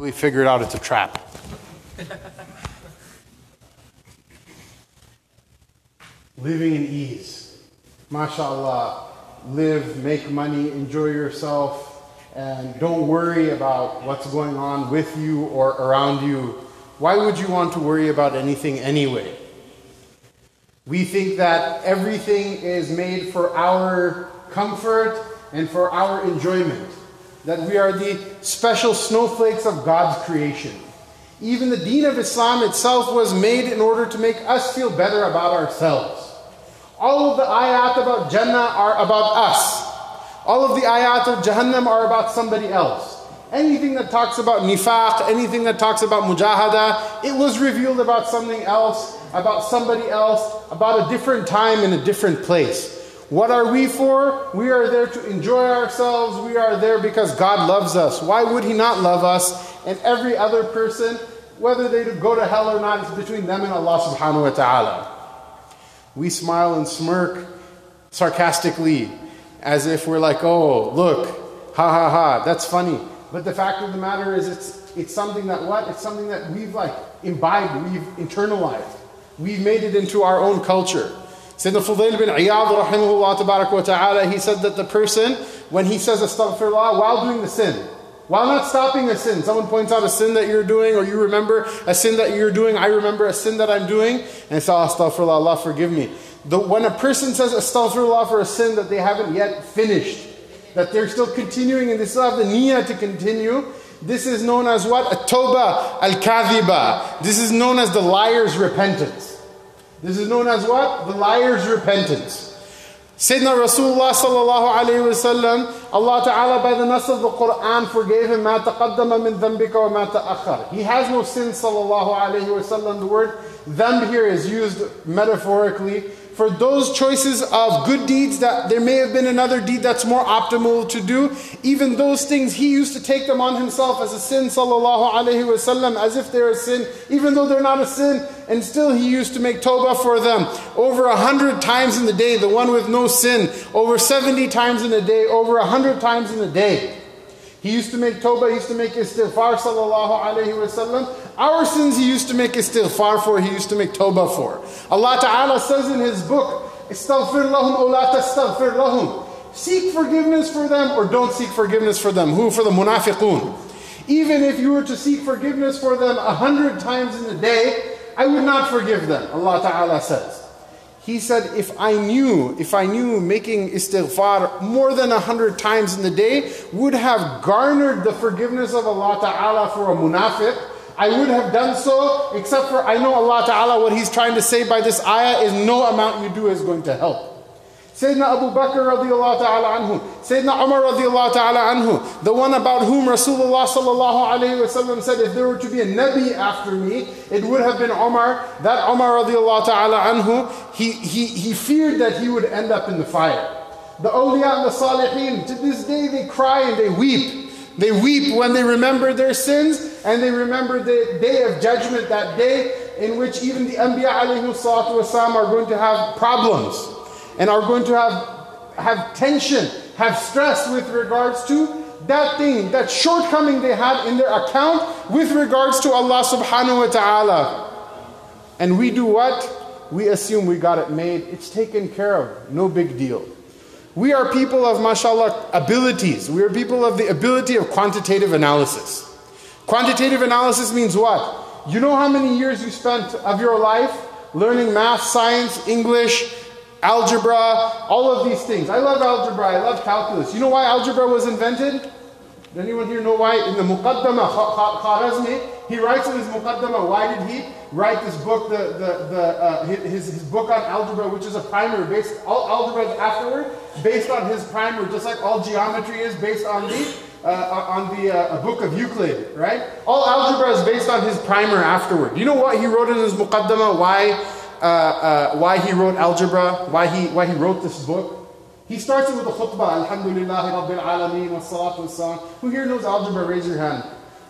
We figured out it's a trap. Living in ease. MashaAllah. Live, make money, enjoy yourself, and don't worry about what's going on with you or around you. Why would you want to worry about anything anyway? We think that everything is made for our comfort and for our enjoyment, that we are the special snowflakes of God's creation. Even the deen of Islam itself was made in order to make us feel better about ourselves. All of the ayat about Jannah are about us. All of the ayat of Jahannam are about somebody else. Anything that talks about nifaq, anything that talks about mujahada, it was revealed about something else, about somebody else, about a different time in a different place. What are we for? We are there to enjoy ourselves. We are there because God loves us. Why would He not love us? And every other person, whether they go to hell or not, it's between them and Allah subhanahu wa ta'ala. We smile and smirk sarcastically as if we're like, oh, look, ha ha ha, that's funny. But the fact of the matter is, it's, it's something that what? It's something that we've like imbibed, we've internalized. We've made it into our own culture. Sayyidina Fudayl bin Iyad, rahimahullah tabarak wa ta'ala, he said that the person, when he says astaghfirullah while doing the sin, while not stopping a sin, someone points out a sin that you're doing, or you remember a sin that you're doing, I remember a sin that I'm doing, and say, ah, astaghfirullah, Allah forgive me. The, when a person says astaghfirullah for a sin that they haven't yet finished, that they're still continuing and they still have the niyyah to continue, this is known as what? A toba al kadhiba. This is known as the liar's repentance. This is known as what? The liar's repentance. Sayyidina Rasulullah sallallahu alayhi wasallam, Allah Ta'ala by the nas of the Quran forgave him taqaddama min dhanbika wa ma ta'akhar. He has no sin sallallahu alayhi wasallam. The word dhanb here is used metaphorically for those choices of good deeds that there may have been another deed that's more optimal to do, even those things he used to take them on himself as a sin, sallallahu alaihi wasallam, as if they're a sin, even though they're not a sin, and still he used to make tawbah for them over a hundred times in the day, the one with no sin, over 70 times in a day, over a hundred times in a day. He used to make tawbah, he used to make istighfar, sallallahu alaihi wasallam. Our sins he used to make istighfar for, he used to make tawbah for. Allah Ta'ala says in his book, Istaghfir lahum o la tastaghfir lahum. Seek forgiveness for them or don't seek forgiveness for them. Who? For the munafiqun. Even if you were to seek forgiveness for them a hundred times in a day, I would not forgive them, Allah Ta'ala says. He said, if I knew, if I knew making istighfar more than a hundred times in the day would have garnered the forgiveness of Allah Ta'ala for a munafiq, I would have done so, except for I know Allah Ta'ala, what He's trying to say by this ayah is no amount you do is going to help. Sayyidina Abu Bakr radiallahu ta'ala anhu, Sayyidina Umar radiallahu ta'ala anhu, the one about whom Rasulullah sallallahu alayhi wasallam said, if there were to be a Nabi after me, it would have been Umar. That Umar radiallahu ta'ala anhu, he, he, he feared that he would end up in the fire. The awliya and the salihin, to this day they cry and they weep. They weep when they remember their sins and they remember the day of judgment, that day in which even the Anbiya alayhi salatu wasalam are going to have problems and are going to have, have tension, have stress with regards to that thing, that shortcoming they had in their account with regards to Allah subhanahu wa ta'ala. And we do what? We assume we got it made. It's taken care of. No big deal. We are people of, mashallah, abilities. We are people of the ability of quantitative analysis. Quantitative analysis means what? You know how many years you spent of your life learning math, science, English, algebra, all of these things. I love algebra, I love calculus. You know why algebra was invented? Anyone here know why? In the Muqaddama, he writes in his Muqaddama, why did he write this book, the, the, the, uh, his, his book on algebra, which is a primer based, all algebra is afterward, based on his primer, just like all geometry is based on the, uh, on the uh, book of Euclid, right? All algebra is based on his primer afterward. You know what he wrote in his Muqaddama, why, uh, uh, why he wrote algebra, why he, why he wrote this book? He starts it with a khutbah, Alhamdulillah Rabbil Alameen, wa salatu wa Who here knows algebra? Raise your hand.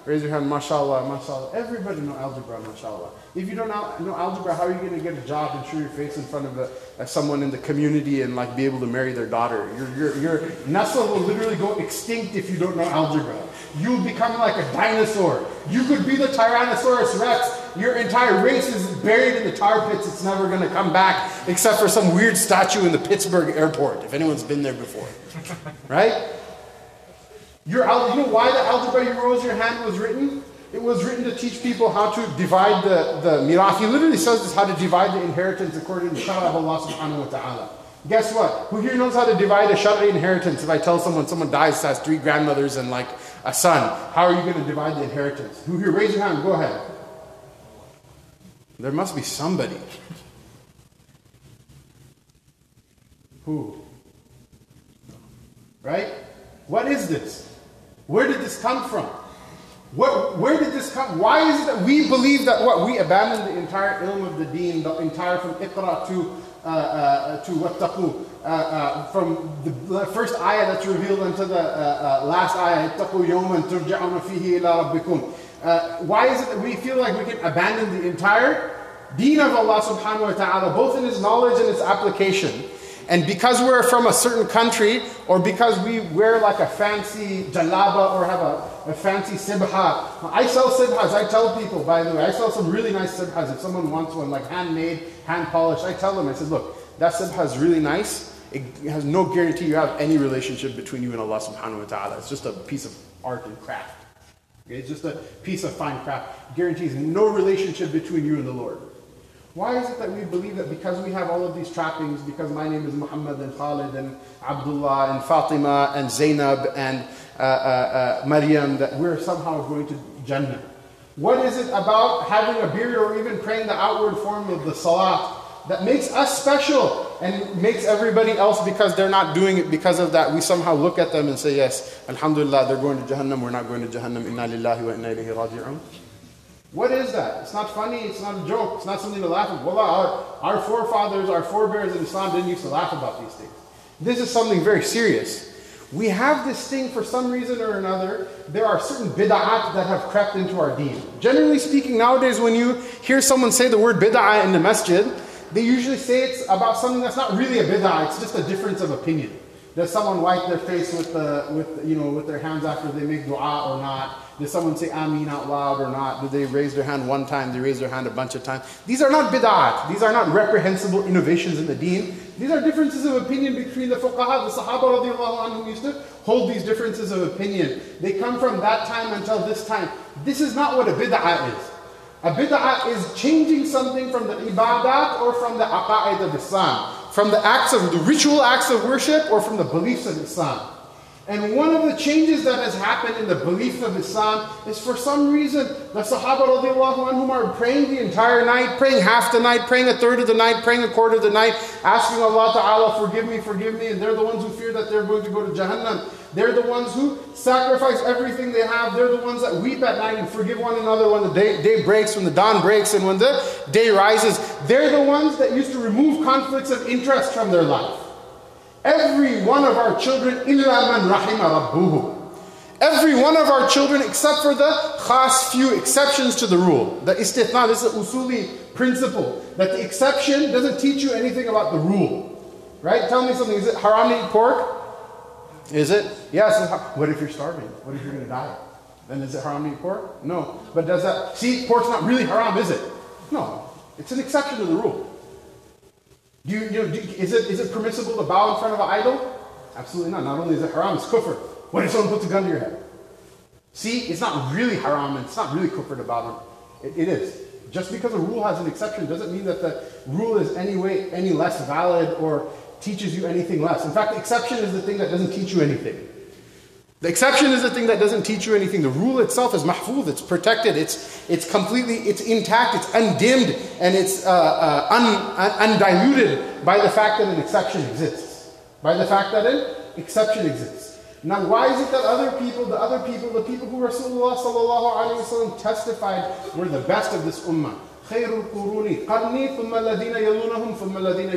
Raise your hand, mashallah, mashallah. Everybody know algebra, mashallah. If you don't know algebra, how are you going to get a job and show your face in front of a, someone in the community and like be able to marry their daughter? Your, your, your nasl will literally go extinct if you don't know algebra. You'll become like a dinosaur. You could be the Tyrannosaurus Rex. Your entire race is buried in the tar pits. It's never going to come back except for some weird statue in the Pittsburgh airport, if anyone's been there before. Right? Your, you know why the algebra you rose your hand was written? It was written to teach people how to divide the, the mirath. He literally says this how to divide the inheritance according to Shara of Allah subhanahu wa ta'ala. Guess what? Who here knows how to divide a Shari inheritance? If I tell someone someone dies, has three grandmothers and like a son, how are you going to divide the inheritance? Who here? Raise your hand. Go ahead. There must be somebody. Who? Right? What is this? Where did this come from? What, where did this come? Why is it that we believe that what we abandon the entire ilm of the deen, the entire from iqra to to wattaqu, uh, uh, from the first ayah that's revealed until the uh, uh, last ayah, ittaqu yawman turja'una fihi ila rabbikum. Why is it that we feel like we can abandon the entire deen of Allah subhanahu wa ta'ala, both in its knowledge and its application? And because we're from a certain country, or because we wear like a fancy jalaba or have a, a fancy sibha, I sell sibhas. I tell people, by the way, I sell some really nice sibhas. If someone wants one, like handmade, hand polished, I tell them, I said, look, that sibha is really nice. It has no guarantee you have any relationship between you and Allah subhanahu wa ta'ala. It's just a piece of art and craft. It's just a piece of fine craft. Guarantees no relationship between you and the Lord. Why is it that we believe that because we have all of these trappings, because my name is Muhammad and Khalid and Abdullah and Fatima and Zainab and uh, uh, uh, Maryam, that we're somehow going to Jannah? What is it about having a beard or even praying the outward form of the salat that makes us special and makes everybody else because they're not doing it because of that? We somehow look at them and say, Yes, Alhamdulillah, they're going to Jahannam, we're not going to Jahannam, inna lillahi wa inna ilayhi raji'un. What is that? It's not funny, it's not a joke, it's not something to laugh at. Well, our, our forefathers, our forebears in Islam didn't used to laugh about these things. This is something very serious. We have this thing for some reason or another. There are certain bid'at that have crept into our deen. Generally speaking, nowadays, when you hear someone say the word bid'ah in the masjid, they usually say it's about something that's not really a bid'ah, it's just a difference of opinion. Does someone wipe their face with, the, with, you know, with their hands after they make dua or not? Did someone say Ameen out loud or not? Did they raise their hand one time? They raise their hand a bunch of times. These are not bid'at. These are not reprehensible innovations in the deen. These are differences of opinion between the fuqaha. The Sahaba anhum used to hold these differences of opinion. They come from that time until this time. This is not what a bid'ah is. A bid'ah is changing something from the ibadat or from the aqa'id of Islam. From the acts of the ritual acts of worship or from the beliefs of Islam. And one of the changes that has happened in the belief of Islam is for some reason the Sahaba anhum are praying the entire night, praying half the night, praying a third of the night, praying a quarter of the night, asking Allah Ta'ala, forgive me, forgive me. And they're the ones who fear that they're going to go to Jahannam. They're the ones who sacrifice everything they have. They're the ones that weep at night and forgive one another when the day, day breaks, when the dawn breaks, and when the day rises. They're the ones that used to remove conflicts of interest from their life. Every one of our children, illa man rahima rabbuhu. Every one of our children, except for the khas few exceptions to the rule. The istithna, this is an usuli principle. That the exception doesn't teach you anything about the rule. Right? Tell me something. Is it haram to eat pork? Is it? Yes. What if you're starving? What if you're going to die? Then is it haram to eat pork? No. But does that, see, pork's not really haram, is it? No. It's an exception to the rule. You, you know, is, it, is it permissible to bow in front of an idol? Absolutely not. Not only is it haram, it's kufr. What if someone puts a gun to your head? See, it's not really haram and it's not really kufr to bow it, it is. Just because a rule has an exception doesn't mean that the rule is any way any less valid or teaches you anything less. In fact, the exception is the thing that doesn't teach you anything. The exception is the thing that doesn't teach you anything. The rule itself is mahfuz, it's protected, it's, it's completely, it's intact, it's undimmed, and it's uh, uh, un, undiluted by the fact that an exception exists. By the fact that an exception exists. Now, why is it that other people, the other people, the people who Rasulullah sallallahu alaihi wasallam testified were the best of this ummah? خير القرون قرني ثم الذين يلونهم ثم الذين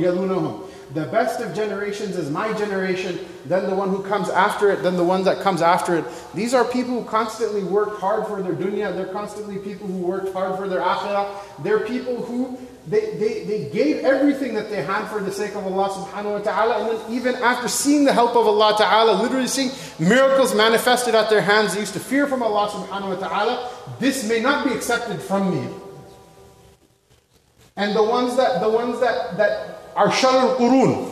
يلونهم the best of generations is my generation, then the one who comes after it, then the one that comes after it. These are people who constantly worked hard for their dunya. They're constantly people who worked hard for their akhirah. They're people who they, they, they gave everything that they had for the sake of Allah subhanahu wa ta'ala. And then even after seeing the help of Allah ta'ala, literally seeing miracles manifested at their hands, they used to fear from Allah subhanahu wa ta'ala, this may not be accepted from me. And the ones that the ones that, that are sharul qurun,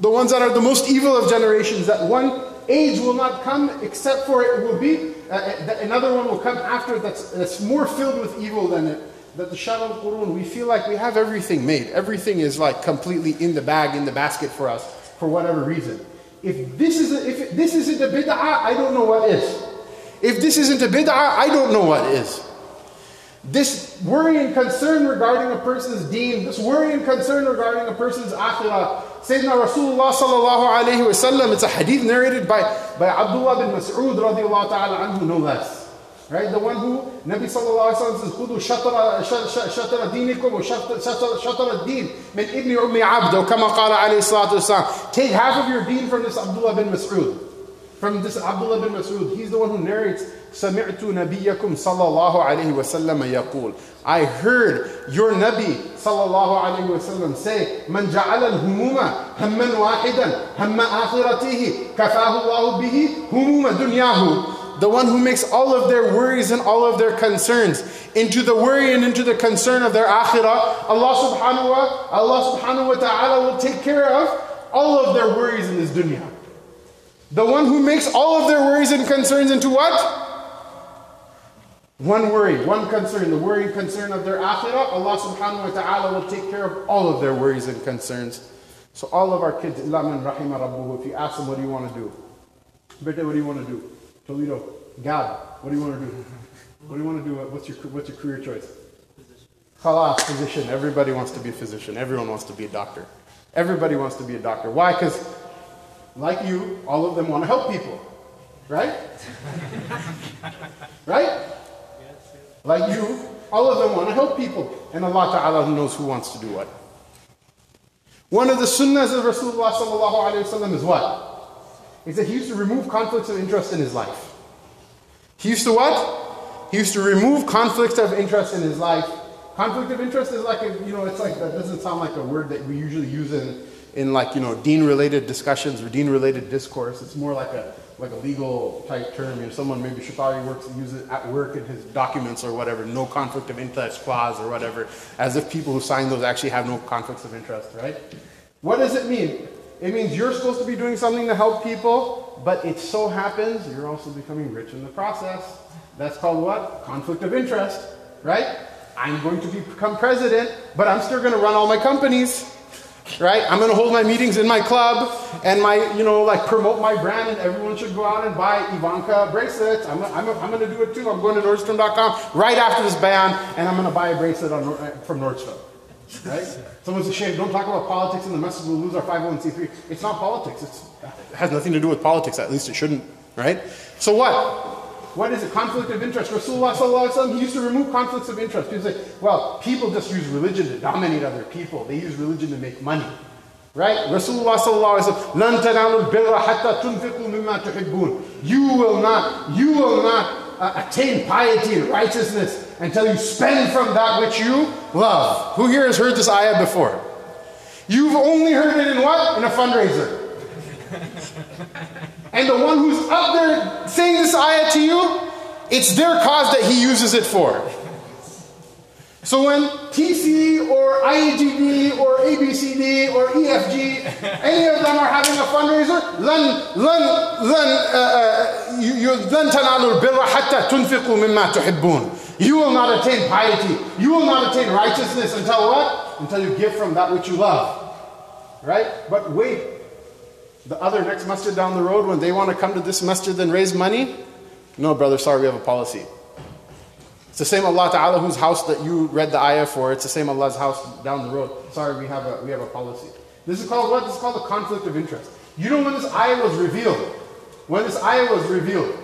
the ones that are the most evil of generations, that one age will not come except for it will be, uh, uh another one will come after that's, that's more filled with evil than it. That the sharul qurun, we feel like we have everything made. Everything is like completely in the bag, in the basket for us, for whatever reason. If this, is a, if this isn't a bid'ah, I don't know what is. If this isn't a bid'ah, I don't know what is. This worry and concern regarding a person's deen, this worry and concern regarding a person's akhirah. Sayyidina Rasulullah sallallahu alayhi wasallam, it's a hadith narrated by, by Abdullah bin Mas'ud radiallahu ta'ala anhu, no less. Right? The one who Nabi sallallahu alayhi wa sallam says, خُذُوا شَطَرَ شَطَرَ دِينِكُمْ وَشَطَرَ الدِّينِ مِنْ إِبْنِ أُمِّ عَبْدٍ أو كما قال عليه الصلاة والسلام. Take half of your deen from this Abdullah bin Mas'ud. From this Abdullah bin Mas'ud. He's the one who narrates سمعت نبيكم صلى الله عليه وسلم يقول I heard your Nabi صلى الله عليه وسلم say من جعل الهموم هما واحدا هم آخرته كفاه الله به هموم دنياه the one who makes all of their worries and all of their concerns into the worry and into the concern of their akhirah, Allah subhanahu wa, Allah subhanahu wa ta'ala will take care of all of their worries in this dunya. The one who makes all of their worries and concerns into what? One worry, one concern, the worry and concern of their akhirah, Allah subhanahu wa ta'ala will take care of all of their worries and concerns. So all of our kids, illa man rahima rabbuhu, if you ask them what do you want to do? Bete, what do you want to do? Toledo, Gab, what do you want to do? What do you want to do? What's your, what's your career choice? Khalas, physician. Everybody wants to be a physician. Everyone wants to be a doctor. Everybody wants to be a doctor. Why? Because, like you, all of them want to help people. Right? right? like you, all of them want to help people. And Allah Ta'ala knows who wants to do what. One of the sunnahs of Rasulullah Sallallahu Alaihi Wasallam is what? Is that he used to remove conflicts of interest in his life. He used to what? He used to remove conflicts of interest in his life. Conflict of interest is like a, you know, it's like, that doesn't sound like a word that we usually use in, in like, you know, deen-related discussions or deen related discourse. It's more like a, like a legal type term. You know, someone maybe Shukari works use it at work in his documents or whatever, no conflict of interest clause or whatever, as if people who sign those actually have no conflicts of interest, right? What does it mean? It means you're supposed to be doing something to help people, but it so happens you're also becoming rich in the process. That's called what? Conflict of interest, right? I'm going to become president, but I'm still going to run all my companies right? I'm going to hold my meetings in my club and my, you know, like promote my brand and everyone should go out and buy Ivanka bracelets. I'm, I'm, I'm going to do it too. I'm going to Nordstrom.com right after this ban and I'm going to buy a bracelet on, uh, from Nordstrom, right? Someone's ashamed. Don't talk about politics in the masjid. We'll lose our 501c3. It's not politics. It's, it has nothing to do with politics. At least it shouldn't, right? So what? What is a conflict of interest? Rasulullah he used to remove conflicts of interest. He say, well, people just use religion to dominate other people. They use religion to make money. Right? Rasulullah You will not, you will not uh, attain piety and righteousness until you spend from that which you love. Who here has heard this ayah before? You've only heard it in what? In a fundraiser. and the one who's up there saying this ayah to you, it's their cause that he uses it for. So when TC or IAGD or ABCD or EFG, any of them are having a fundraiser, then, then, then. You will not attain piety. You will not attain righteousness until what? Until you give from that which you love. Right? But wait, the other next masjid down the road, when they want to come to this masjid and raise money, no, brother, sorry, we have a policy. It's the same Allah Ta'ala whose house that you read the ayah for. It's the same Allah's house down the road. Sorry, we have a, we have a policy. This is called what? This is called a conflict of interest. You know when this ayah was revealed? When this ayah was revealed,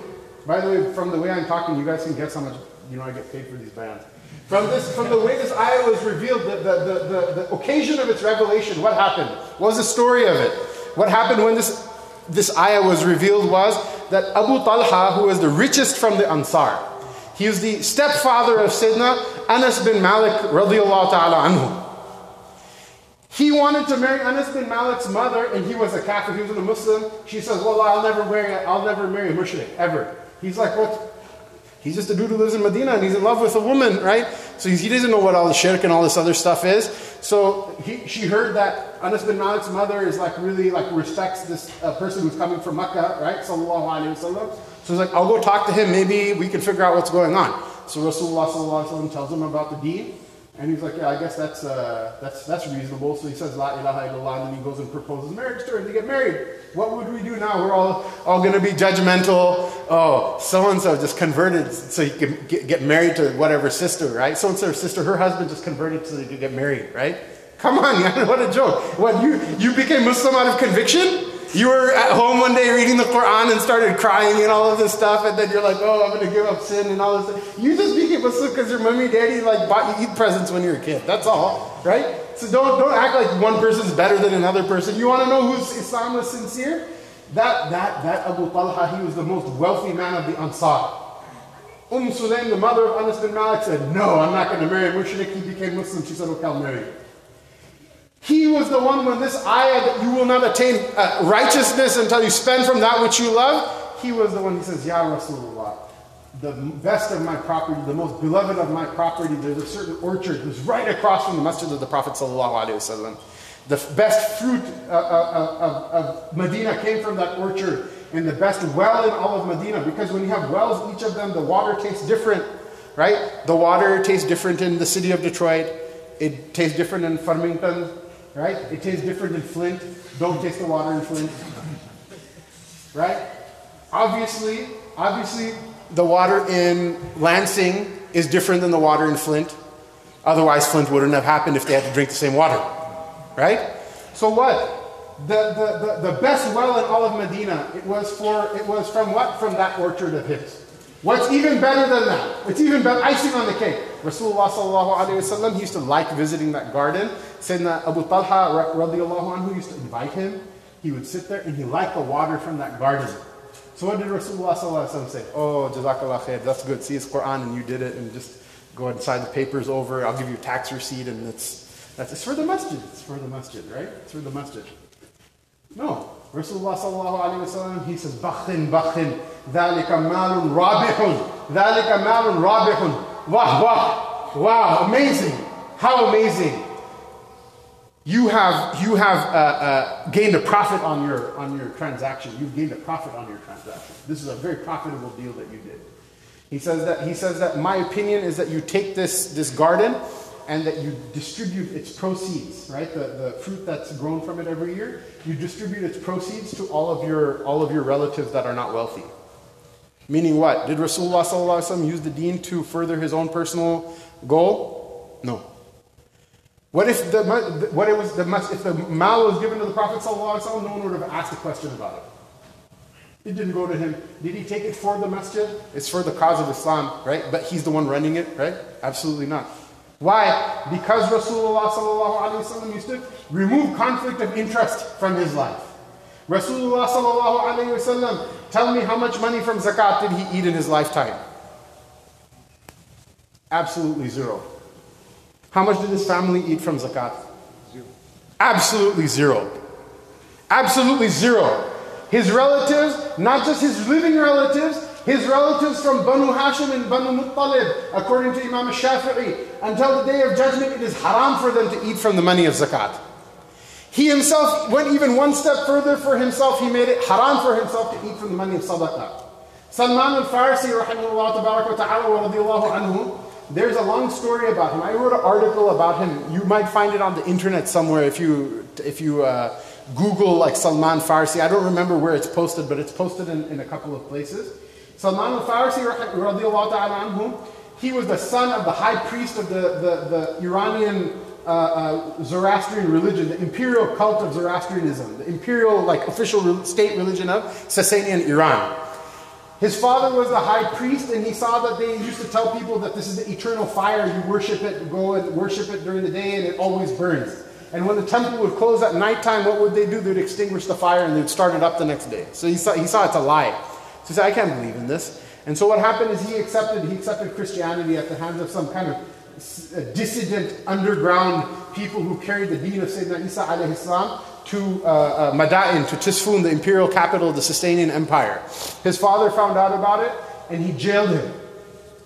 by the way, from the way I'm talking, you guys can guess how much you know I get paid for these bands. From this, from the way this ayah was revealed, the, the, the, the, the occasion of its revelation, what happened? What was the story of it? What happened when this, this ayah was revealed was that Abu Talha, who was the richest from the Ansar, he was the stepfather of Sayyidina Anas bin Malik radiallahu ta'ala anhu. He wanted to marry Anas bin Malik's mother, and he was a Catholic, he was a Muslim. She says, Well, I'll never marry, I'll never marry a mushrik, ever. He's like, What? He's just a dude who lives in Medina and he's in love with a woman, right? So he doesn't know what all the shirk and all this other stuff is. So he, she heard that Anas bin Malik's mother is like really like respects this uh, person who's coming from Mecca, right? Sallallahu Alaihi Wasallam. So he's like, I'll go talk to him. Maybe we can figure out what's going on. So Rasulullah Sallallahu Alaihi Wasallam tells him about the deed, And he's like, yeah, I guess that's, uh, that's, that's reasonable. So he says, La ilaha illallah, and then he goes and proposes marriage to her, and they get married. What would we do now? We're all, all going to be judgmental. Oh, so-and-so just converted so he can get, married to whatever sister, right? So-and-so sister, her husband just converted so they could get married, right? Come on, what a joke. What, you, you became Muslim out of conviction? You were at home one day reading the Quran and started crying and all of this stuff, and then you're like, oh, I'm going to give up sin and all this stuff. You just became Muslim because your mommy and daddy like bought you presents when you were a kid. That's all, right? So don't, don't act like one person's better than another person. You want to know whose Islam was sincere? That, that, that Abu Talha, he was the most wealthy man of the Ansar. Umm Sulaim, the mother of Anas bin Malik, said, no, I'm not going to marry a mushrik. He became Muslim. She said, okay, I'll marry you. He was the one when this ayah that you will not attain uh, righteousness until you spend from that which you love. He was the one who says, Ya Rasulullah, the best of my property, the most beloved of my property, there's a certain orchard that's right across from the masjid of the Prophet ﷺ. The best fruit uh, uh, uh, of, of Medina came from that orchard, and the best well in all of Medina, because when you have wells, each of them, the water tastes different, right? The water tastes different in the city of Detroit. It tastes different in Farmington right? It tastes different than Flint. Don't taste the water in Flint. Right? Obviously, obviously, the water in Lansing is different than the water in Flint. Otherwise, Flint wouldn't have happened if they had to drink the same water. Right? So what? The, the, the, the best well in all of Medina, it was for it was from what? From that orchard of his. What's even better than that? It's even better, icing on the cake. Rasulullah sallallahu wasallam used to like visiting that garden. Sayyidina Abu Talha radiallahu anhu used to invite him. He would sit there and he liked the water from that garden. So what did Rasulullah sallallahu wasallam say? Oh, jazakallah khair, that's good. See, it's Quran and you did it and just go and sign the papers over. I'll give you a tax receipt and it's, that's, it's for the masjid. It's for the masjid, right? It's for the masjid. No. Rasulullah sallallahu wasallam, he says, Bakhin, bakhin, dhalika malun rabihun, dhalika malun rabihun. Wow, wow, wow, amazing. How amazing. You have, you have uh, uh, gained a profit on your, on your transaction. You've gained a profit on your transaction. This is a very profitable deal that you did. He says that, he says that my opinion is that you take this, this garden and that you distribute its proceeds, right? The, the fruit that's grown from it every year, you distribute its proceeds to all of your, all of your relatives that are not wealthy. Meaning what? Did Rasulullah use the deen to further his own personal goal? No. What if the what it was the if the mal was given to the Prophet ﷺ, no one would have asked a question about it. It didn't go to him. Did he take it for the masjid? It's for the cause of Islam, right? But he's the one running it, right? Absolutely not. Why? Because Rasulullah ﷺ used to remove conflict of interest from his life. Rasulullah ﷺ, tell me how much money from zakat did he eat in his lifetime? Absolutely zero. How much did his family eat from zakat? Zero. Absolutely zero. Absolutely zero. His relatives, not just his living relatives, his relatives from Banu Hashim and Banu Muttalib, according to Imam Shafi'i, until the day of judgment, it is haram for them to eat from the money of zakat. He himself went even one step further for himself. He made it haram for himself to eat from the money of sadaqah. Salman al-Farsi, there's a long story about him. I wrote an article about him. You might find it on the internet somewhere if you, if you uh, Google like Salman Farsi. I don't remember where it's posted, but it's posted in, in a couple of places. Salman al-Farsi, he was the son of the high priest of the, the, the Iranian uh, uh, Zoroastrian religion, the imperial cult of Zoroastrianism, the imperial, like, official state religion of Sasanian Iran. His father was the high priest, and he saw that they used to tell people that this is the eternal fire. You worship it, go and worship it during the day, and it always burns. And when the temple would close at nighttime, what would they do? They'd extinguish the fire and they'd start it up the next day. So he saw, he saw it's a lie. So he said, I can't believe in this. And so what happened is he accepted, he accepted Christianity at the hands of some kind of dissident underground people who carried the deen of Sayyidina Isa alayhi salam to uh, uh, Madain, to Tisfun, the imperial capital of the Sasanian Empire. His father found out about it and he jailed him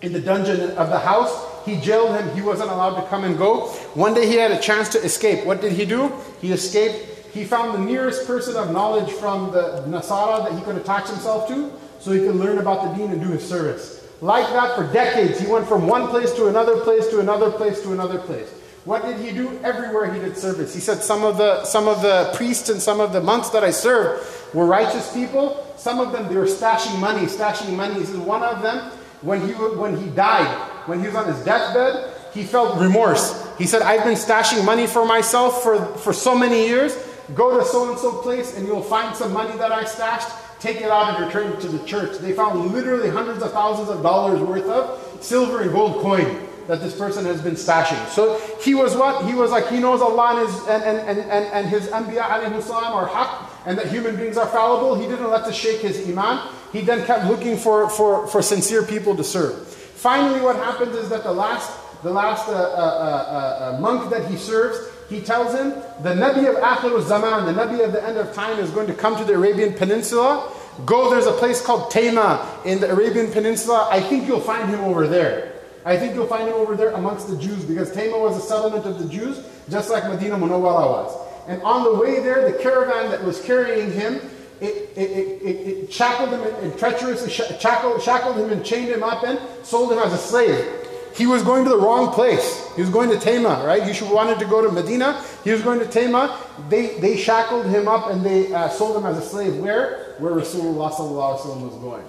in the dungeon of the house. He jailed him. He wasn't allowed to come and go. One day he had a chance to escape. What did he do? He escaped. He found the nearest person of knowledge from the Nasara that he could attach himself to so he could learn about the deen and do his service. Like that for decades. He went from one place to another place to another place to another place. What did he do? Everywhere he did service. He said, Some of the some of the priests and some of the monks that I served were righteous people. Some of them they were stashing money, stashing money. He says one of them, when he when he died, when he was on his deathbed, he felt remorse. He said, I've been stashing money for myself for, for so many years. Go to so and so place and you'll find some money that I stashed. Take it out and return it to the church. They found literally hundreds of thousands of dollars worth of silver and gold coin that this person has been stashing. So he was what? He was like, he knows Allah and his, and, and, and, and, and his Anbiya are haq, and that human beings are fallible. He didn't let this shake his iman. He then kept looking for, for, for sincere people to serve. Finally, what happens is that the last, the last uh, uh, uh, uh monk that he serves, he tells him, the Nabi of Akhir zaman, the Nabi of the end of time is going to come to the Arabian Peninsula. Go, there's a place called Taima in the Arabian Peninsula. I think you'll find him over there. I think you'll find him over there amongst the Jews because Taima was a settlement of the Jews, just like Medina Munawwara was. And on the way there, the caravan that was carrying him, it, it, it, it shackled him and treacherously shackled, shackled him and chained him up and sold him as a slave. He was going to the wrong place. He was going to Taima, right? He wanted to go to Medina. He was going to Taima. They, they shackled him up and they uh, sold him as a slave. Where? Where Rasulullah was going.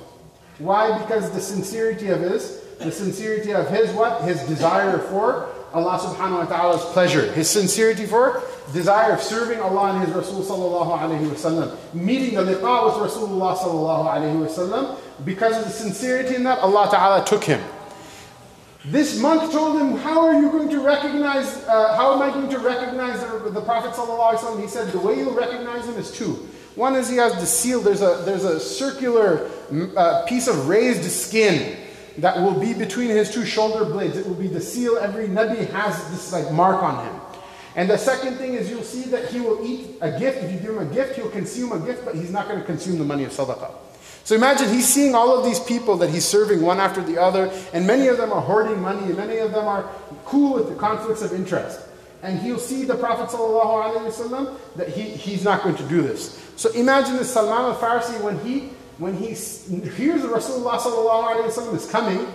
Why? Because the sincerity of his the sincerity of his what? His desire for Allah subhanahu wa ta'ala's pleasure. His sincerity for desire of serving Allah and His Rasul sallallahu alayhi wasallam. Meeting the liqa with Rasulullah sallallahu alayhi wasallam. Because of the sincerity in that, Allah ta'ala took him. This monk told him, How are you going to recognize, uh, how am I going to recognize the, the Prophet wasallam? He said, The way you'll recognize him is two. One is he has the seal, there's a, there's a circular uh, piece of raised skin that will be between his two shoulder blades. It will be the seal. Every Nabi has this like mark on him. And the second thing is you'll see that he will eat a gift. If you give him a gift, he'll consume a gift, but he's not going to consume the money of sadaqah. So imagine he's seeing all of these people that he's serving one after the other, and many of them are hoarding money, and many of them are cool with the conflicts of interest. And he'll see the Prophet ﷺ that he, he's not going to do this. So imagine this Salman al Farsi when he when he hears the Rasulullah sallallahu is coming,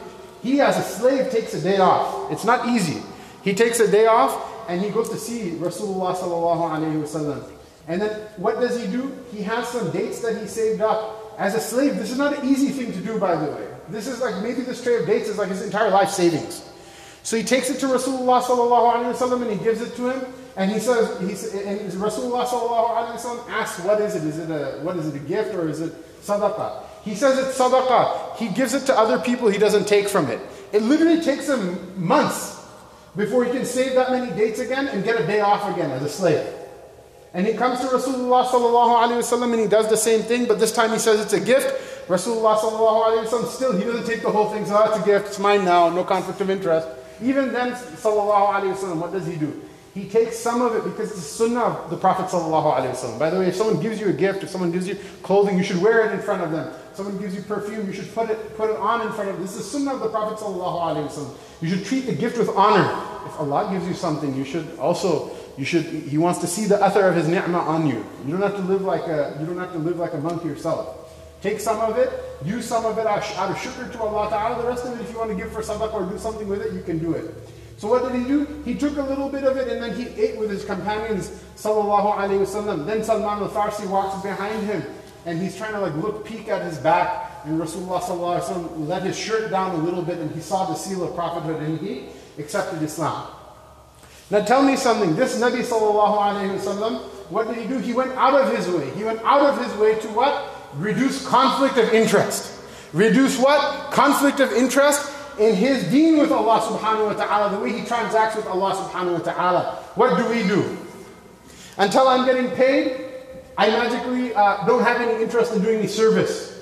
he as a slave takes a day off. It's not easy. He takes a day off and he goes to see Rasulullah sallallahu And then what does he do? He has some dates that he saved up. As a slave, this is not an easy thing to do, by the way. This is like maybe this tray of dates is like his entire life savings. So he takes it to Rasulullah sallallahu and he gives it to him. And he says, he, and Rasulullah sallallahu asks, what is it? Is it a, what is it, a gift or is it sadaqah. He says it's sadaqah. He gives it to other people, he doesn't take from it. It literally takes him months before he can save that many dates again and get a day off again as a slave. And he comes to Rasulullah sallallahu and he does the same thing, but this time he says it's a gift. Rasulullah sallallahu still he doesn't take the whole thing. So oh, it's a gift. It's mine now. No conflict of interest. Even then, sallallahu what does he do? He takes some of it because it's the sunnah of the Prophet ﷺ. By the way, if someone gives you a gift, if someone gives you clothing, you should wear it in front of them. If someone gives you perfume, you should put it, put it on in front of them. This is the sunnah of the Prophet ﷺ. You should treat the gift with honor. If Allah gives you something, you should also, you should, He wants to see the athar of His ni'mah on you. You don't have to live like a, you don't have to live like a monk yourself. Take some of it, use some of it out of shukr to Allah Ta'ala. The rest of it, if you want to give for sadaqah or do something with it, you can do it. So what did he do? He took a little bit of it and then he ate with his companions, sallallahu alaihi wasallam. Then Salman al-Farsi walks behind him and he's trying to like look, peek at his back. And Rasulullah sallallahu alaihi wasallam let his shirt down a little bit and he saw the seal of prophethood and he accepted Islam. Now tell me something. This Nabi sallallahu alaihi wasallam, what did he do? He went out of his way. He went out of his way to what? Reduce conflict of interest. Reduce what? Conflict of interest in his deen with Allah subhanahu wa ta'ala, the way he transacts with Allah subhanahu wa ta'ala. What do we do? Until I'm getting paid, I magically uh, don't have any interest in doing any service.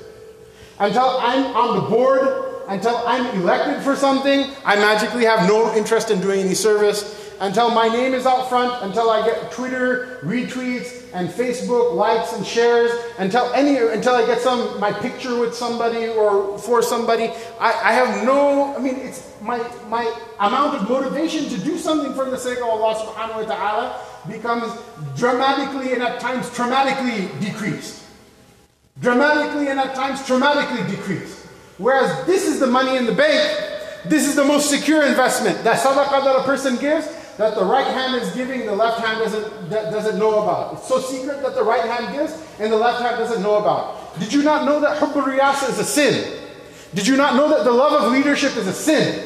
Until I'm on the board, until I'm elected for something, I magically have no interest in doing any service. Until my name is out front, until I get Twitter retweets and Facebook likes and shares, until any until I get some my picture with somebody or for somebody, I, I have no I mean it's my my amount of motivation to do something for the sake of Allah subhanahu wa ta'ala becomes dramatically and at times traumatically decreased. Dramatically and at times traumatically decreased. Whereas this is the money in the bank, this is the most secure investment. That sadaqah that a person gives, that the right hand is giving, the left hand doesn't, doesn't know about. It's so secret that the right hand gives and the left hand doesn't know about. Did you not know that hubb is a sin? Did you not know that the love of leadership is a sin?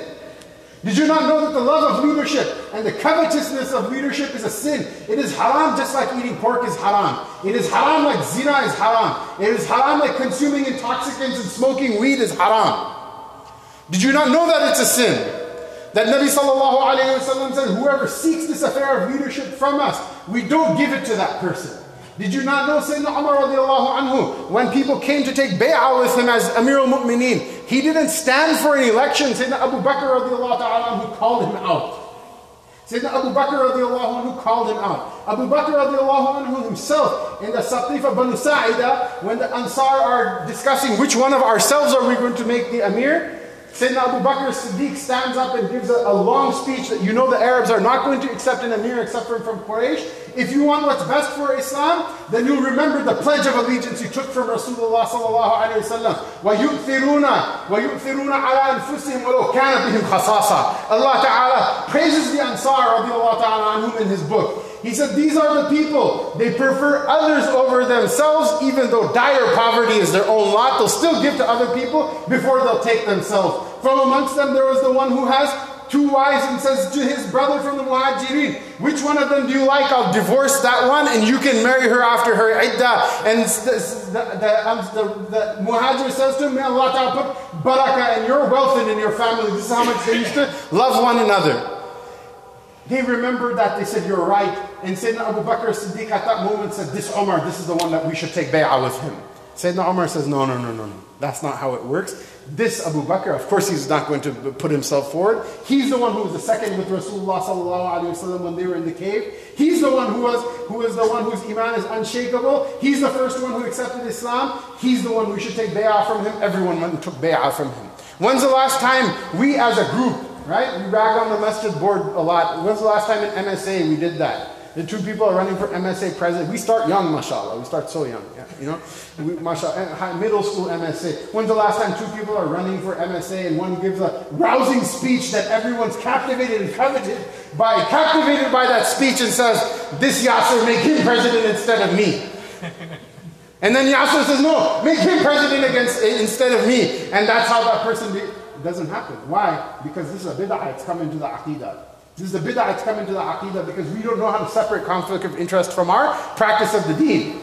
Did you not know that the love of leadership and the covetousness of leadership is a sin? It is haram just like eating pork is haram. It is haram like zina is haram. It is haram like consuming intoxicants and smoking weed is haram. Did you not know that it's a sin? That Nabi sallallahu alayhi wa said, whoever seeks this affair of leadership from us, we don't give it to that person. Did you not know Sayyidina Umar radiallahu anhu, when people came to take bay'ah with him as Amir al-Mu'mineen, he didn't stand for an election. Sayyidina Abu Bakr radiallahu anhu called him out. Sayyidina Abu Bakr radiallahu anhu called him out. Abu Bakr radiallahu anhu himself in the Saqifa Banu Sa'ida, when the Ansar are discussing which one of ourselves are we going to make the Amir, Sayyidina Abu Bakr Siddiq stands up and gives a, a, long speech that you know the Arabs are not going to accept an Amir except for from Quraysh. If you want what's best for Islam, then you'll remember the pledge of allegiance you took from Rasulullah sallallahu alayhi wa sallam. وَيُؤْثِرُونَ وَيُؤْثِرُونَ عَلَىٰ أَنفُسِهِمْ وَلَوْ كَانَ بِهِمْ خَصَاصًا Allah Ta'ala praises the Ansar radiallahu ta'ala anhum in his book. He said, These are the people. They prefer others over themselves, even though dire poverty is their own lot. They'll still give to other people before they'll take themselves. From amongst them, there was the one who has two wives and says to his brother from the Muhajirin, Which one of them do you like? I'll divorce that one and you can marry her after her iddah. And the, the, um, the, the Muhajir says to him, May Allah put barakah in your wealth and in your family. This is how much they used to love one another. He remembered that. They said, You're right. And Sayyidina Abu Bakr Siddiq at that moment said, This Omar, this is the one that we should take bay'ah with him. Sayyidina Omar says, No, no, no, no, no. That's not how it works. This Abu Bakr, of course, he's not going to put himself forward. He's the one who was the second with Rasulullah when they were in the cave. He's the one who was who is the one whose iman is unshakable. He's the first one who accepted Islam. He's the one we should take bay'ah from him. Everyone went and took bay'ah from him. When's the last time we as a group right? We rag on the masjid board a lot. When's the last time in MSA we did that? The two people are running for MSA president. We start young, mashallah. We start so young, yeah, you know? We, mashallah, eh, middle school MSA. When's the last time two people are running for MSA and one gives a rousing speech that everyone's captivated and coveted by, captivated by that speech and says, this Yasser, make him president instead of me. And then Yasser says, no, make him president against, instead of me. And that's how that person be, it doesn't happen. Why? Because this is a bid'ah, it's coming to the aqidah. This is a bid'ah, it's coming to the aqidah because we don't know how to separate conflict of interest from our practice of the deen.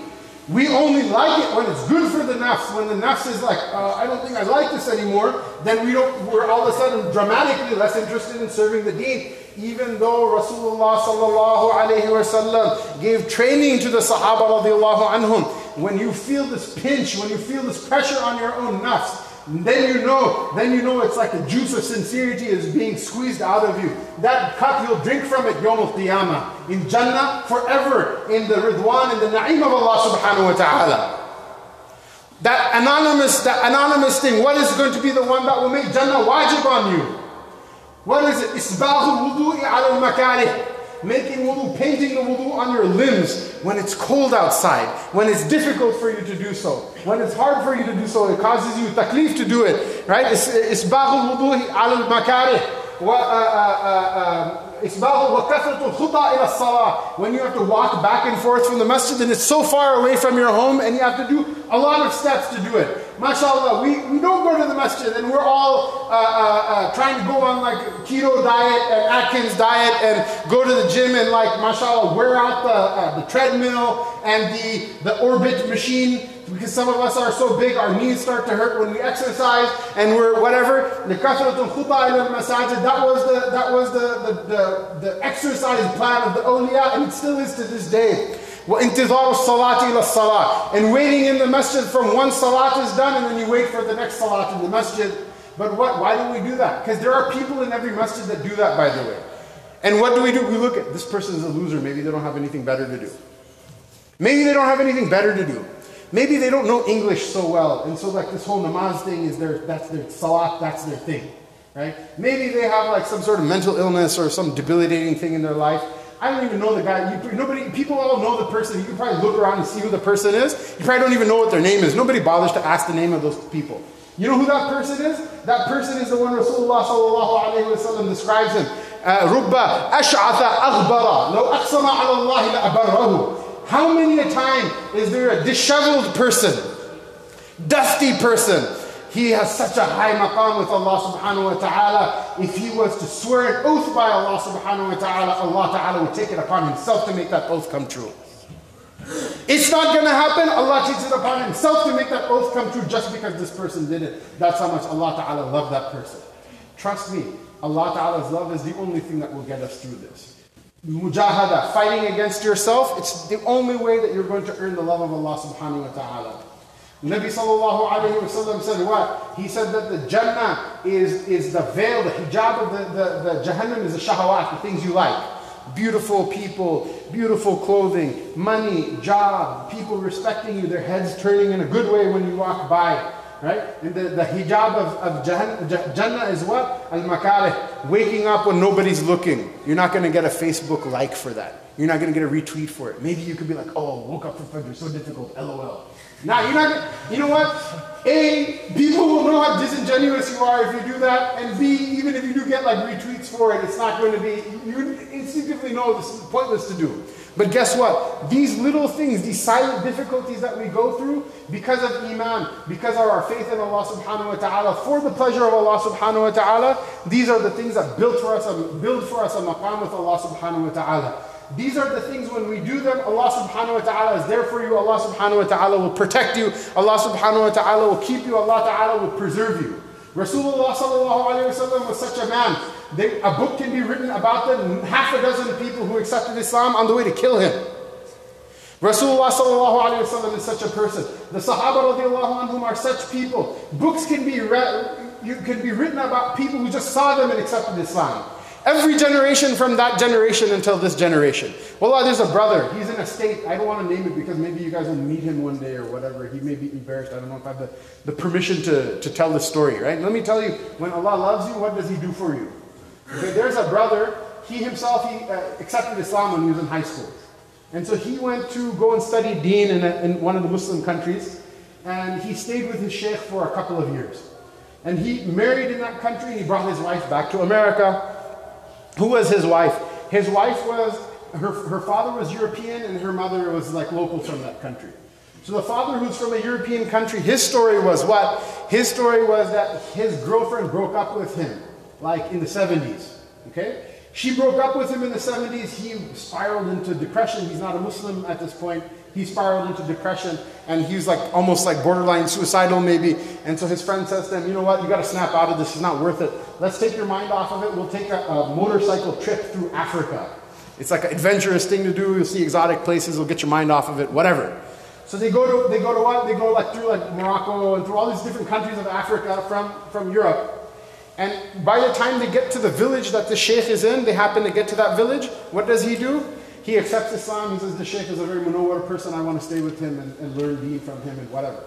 We only like it when it's good for the nafs. When the nafs is like, uh, I don't think I like this anymore, then we don't, we're all of a sudden dramatically less interested in serving the deen. Even though Rasulullah sallallahu gave training to the Sahaba radiallahu anhum, when you feel this pinch, when you feel this pressure on your own nafs, then you know, then you know it's like the juice of sincerity is being squeezed out of you. That cup you'll drink from it Yom al-Qiyamah. In Jannah forever. In the Ridwan, in the Na'im of Allah subhanahu wa ta'ala. That anonymous, that anonymous thing, what is going to be the one that will make Jannah wajib on you? What is it? Wudu'i ala al-makarih making wudu, painting the wudu on your limbs when it's cold outside, when it's difficult for you to do so, when it's hard for you to do so, it causes you taklif to do it, right? Isbahul wudu al makarih. When you have to walk back and forth from the masjid and it's so far away from your home and you have to do a lot of steps to do it. MashaAllah, we, we don't go to the masjid and we're all uh, uh, uh, trying to go on like keto diet and Atkins diet and go to the gym and like, MashaAllah, wear out the, uh, the treadmill and the, the orbit machine because some of us are so big, our knees start to hurt when we exercise and we're whatever. That was the that was the, the, the, the exercise plan of the awliya, and it still is to this day. وانتظار الصلاة إلى الصلاة and waiting in the masjid from one salat is done and then you wait for the next salat in the masjid. But what? Why do we do that? Because there are people in every masjid that do that, by the way. And what do we do? We look at this person is a loser. Maybe they don't have anything better to do. Maybe they don't have anything better to do. Maybe they don't know English so well, and so like this whole namaz thing is their that's their salat, that's their thing, right? Maybe they have like some sort of mental illness or some debilitating thing in their life. I don't even know the guy. You, nobody, people all know the person. You can probably look around and see who the person is. You probably don't even know what their name is. Nobody bothers to ask the name of those people. You know who that person is? That person is the one Rasulullah sallallahu alayhi wa describes him. رب أشعث أغبر لو أقسم على الله لأبره how many a time is there a disheveled person, dusty person? He has such a high maqam with Allah subhanahu wa ta'ala. If he was to swear an oath by Allah subhanahu wa ta'ala, Allah ta'ala would take it upon himself to make that oath come true. It's not going to happen. Allah takes it upon himself to make that oath come true just because this person did it. That's how much Allah ta'ala loved that person. Trust me, Allah ta'ala's love is the only thing that will get us through this mujahada, fighting against yourself, it's the only way that you're going to earn the love of Allah subhanahu wa ta'ala. Nabi sallallahu alayhi wa said what? He said that the Jannah is, is the veil, the hijab of the, the, the Jahannam is the shahawat, the things you like. Beautiful people, beautiful clothing, money, job, people respecting you, their heads turning in a good way when you walk by. Right? And the, the hijab of, of Jannah is what? Al makarih. Waking up when nobody's looking. You're not going to get a Facebook like for that. You're not going to get a retweet for it. Maybe you could be like, oh, woke up for Fajr, so difficult, lol. Now, you're not you know what? A, people will know how disingenuous you are if you do that. And B, even if you do get like retweets for it, it's not going to be, you instinctively know this is pointless to do. But guess what? These little things, these silent difficulties that we go through because of Iman, because of our faith in Allah subhanahu wa ta'ala, for the pleasure of Allah subhanahu wa ta'ala, these are the things that build for us build for us a maqam with Allah subhanahu wa ta'ala. These are the things when we do them, Allah subhanahu wa ta'ala is there for you. Allah subhanahu wa ta'ala will protect you. Allah subhanahu wa ta'ala will keep you. Allah ta'ala will preserve you. Rasulullah sallallahu alayhi wa was such a man they, a book can be written about them, half a dozen people who accepted Islam on the way to kill him. Rasulullah sallallahu wasallam is such a person. The Sahaba radiallahu anhum are such people. Books can be, read, you, can be written about people who just saw them and accepted Islam. Every generation from that generation until this generation. Well, there's a brother. He's in a state. I don't want to name it because maybe you guys will meet him one day or whatever. He may be embarrassed. I don't know if I have the, the permission to, to tell this story, right? Let me tell you, when Allah loves you, what does He do for you? Okay, there's a brother, he himself, he uh, accepted Islam when he was in high school. And so he went to go and study deen in, a, in one of the Muslim countries. And he stayed with his sheikh for a couple of years. And he married in that country he brought his wife back to America. Who was his wife? His wife was, her, her father was European and her mother was like local from that country. So the father who's from a European country, his story was what? His story was that his girlfriend broke up with him like in the 70s. Okay? She broke up with him in the 70s. He spiraled into depression. He's not a Muslim at this point. He spiraled into depression and he's like almost like borderline suicidal maybe. And so his friend says to him, You know what? You got to snap out of this. It's not worth it. Let's take your mind off of it. We'll take a, a motorcycle trip through Africa. It's like an adventurous thing to do. You'll see exotic places. It'll get your mind off of it, whatever. So they go to they go to what? They go like through like Morocco and through all these different countries of Africa from, from Europe. And by the time they get to the village that the sheikh is in, they happen to get to that village, what does he do? He accepts Islam. He says, The sheikh is a very munawwar person. I want to stay with him and, and learn deen from him and whatever.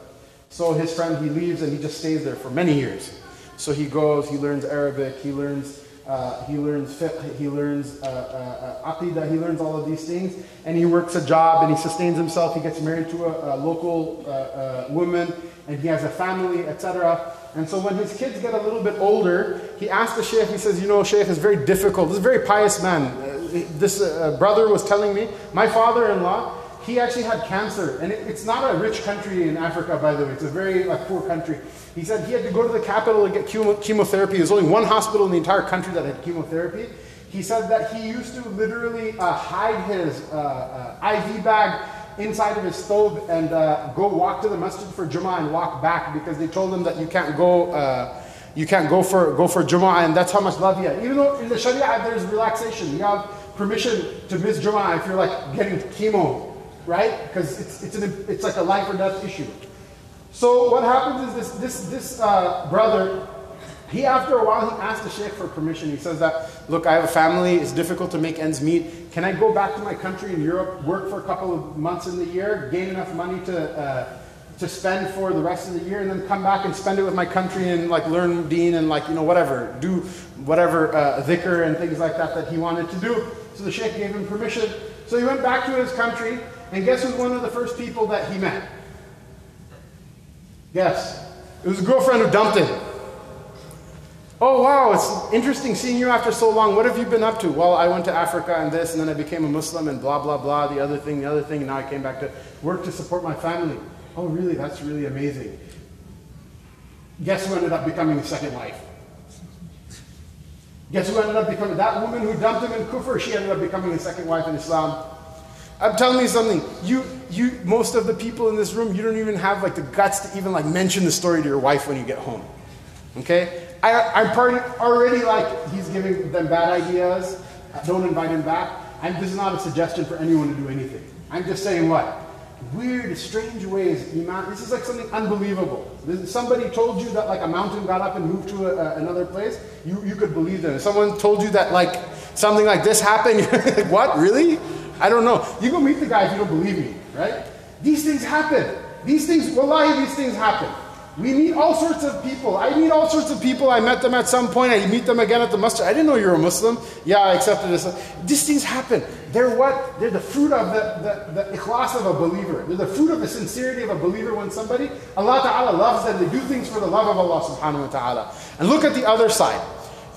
So his friend, he leaves and he just stays there for many years. So he goes, he learns Arabic, he learns, uh, he learns fiqh, he learns uh, uh, uh, aqidah, he learns all of these things, and he works a job and he sustains himself. He gets married to a, a local uh, uh, woman, and he has a family, etc. And so when his kids get a little bit older, he asks the sheikh, he says, You know, sheikh, is very difficult. This is a very pious man. This uh, brother was telling me, my father in law, he actually had cancer. And it, it's not a rich country in Africa, by the way, it's a very like, poor country. He said he had to go to the capital to get chemotherapy. There's only one hospital in the entire country that had chemotherapy. He said that he used to literally uh, hide his uh, uh, IV bag inside of his stove and uh, go walk to the masjid for Jummah and walk back because they told him that you can't go. Uh, you can't go for go for Jummah, and that's how much love he had. Even though in the Sharia there's relaxation, you have permission to miss Jummah if you're like getting chemo, right? Because it's it's an, it's like a life or death issue. So what happens is this this this uh, brother he, after a while, he asked the sheikh for permission. He says that, look, I have a family. It's difficult to make ends meet. Can I go back to my country in Europe, work for a couple of months in the year, gain enough money to, uh, to spend for the rest of the year, and then come back and spend it with my country and like learn deen and like, you know, whatever, do whatever uh, dhikr and things like that that he wanted to do. So the sheikh gave him permission. So he went back to his country, and guess who's one of the first people that he met? Guess. It was a girlfriend who dumped him. Oh, wow, it's interesting seeing you after so long. What have you been up to? Well, I went to Africa and this, and then I became a Muslim and blah, blah, blah, the other thing, the other thing, and now I came back to work to support my family. Oh, really? That's really amazing. Guess who ended up becoming his second wife? Guess who ended up becoming that woman who dumped him in kufr? She ended up becoming his second wife in Islam. I'm telling you something. You, you, most of the people in this room, you don't even have like the guts to even like mention the story to your wife when you get home. Okay? I, am already like, he's giving them bad ideas. Don't invite him back. I'm, this is not a suggestion for anyone to do anything. I'm just saying what? Weird, strange ways. Iman, this is like something unbelievable. This, somebody told you that like a mountain got up and moved to a, a, another place, you, you could believe them. If someone told you that like something like this happened, you're like, what, really? I don't know. You go meet the guy if you don't believe me, right? These things happen. These things, wallahi, these things happen. We meet all sorts of people. I meet all sorts of people. I met them at some point. I meet them again at the muster. I didn't know you were a Muslim. Yeah, I accepted Islam. These things happen. They're what? They're the fruit of the, the, the ikhlas of a believer. They're the fruit of the sincerity of a believer when somebody, Allah Ta'ala loves them. They do things for the love of Allah Subhanahu wa Ta'ala. And look at the other side.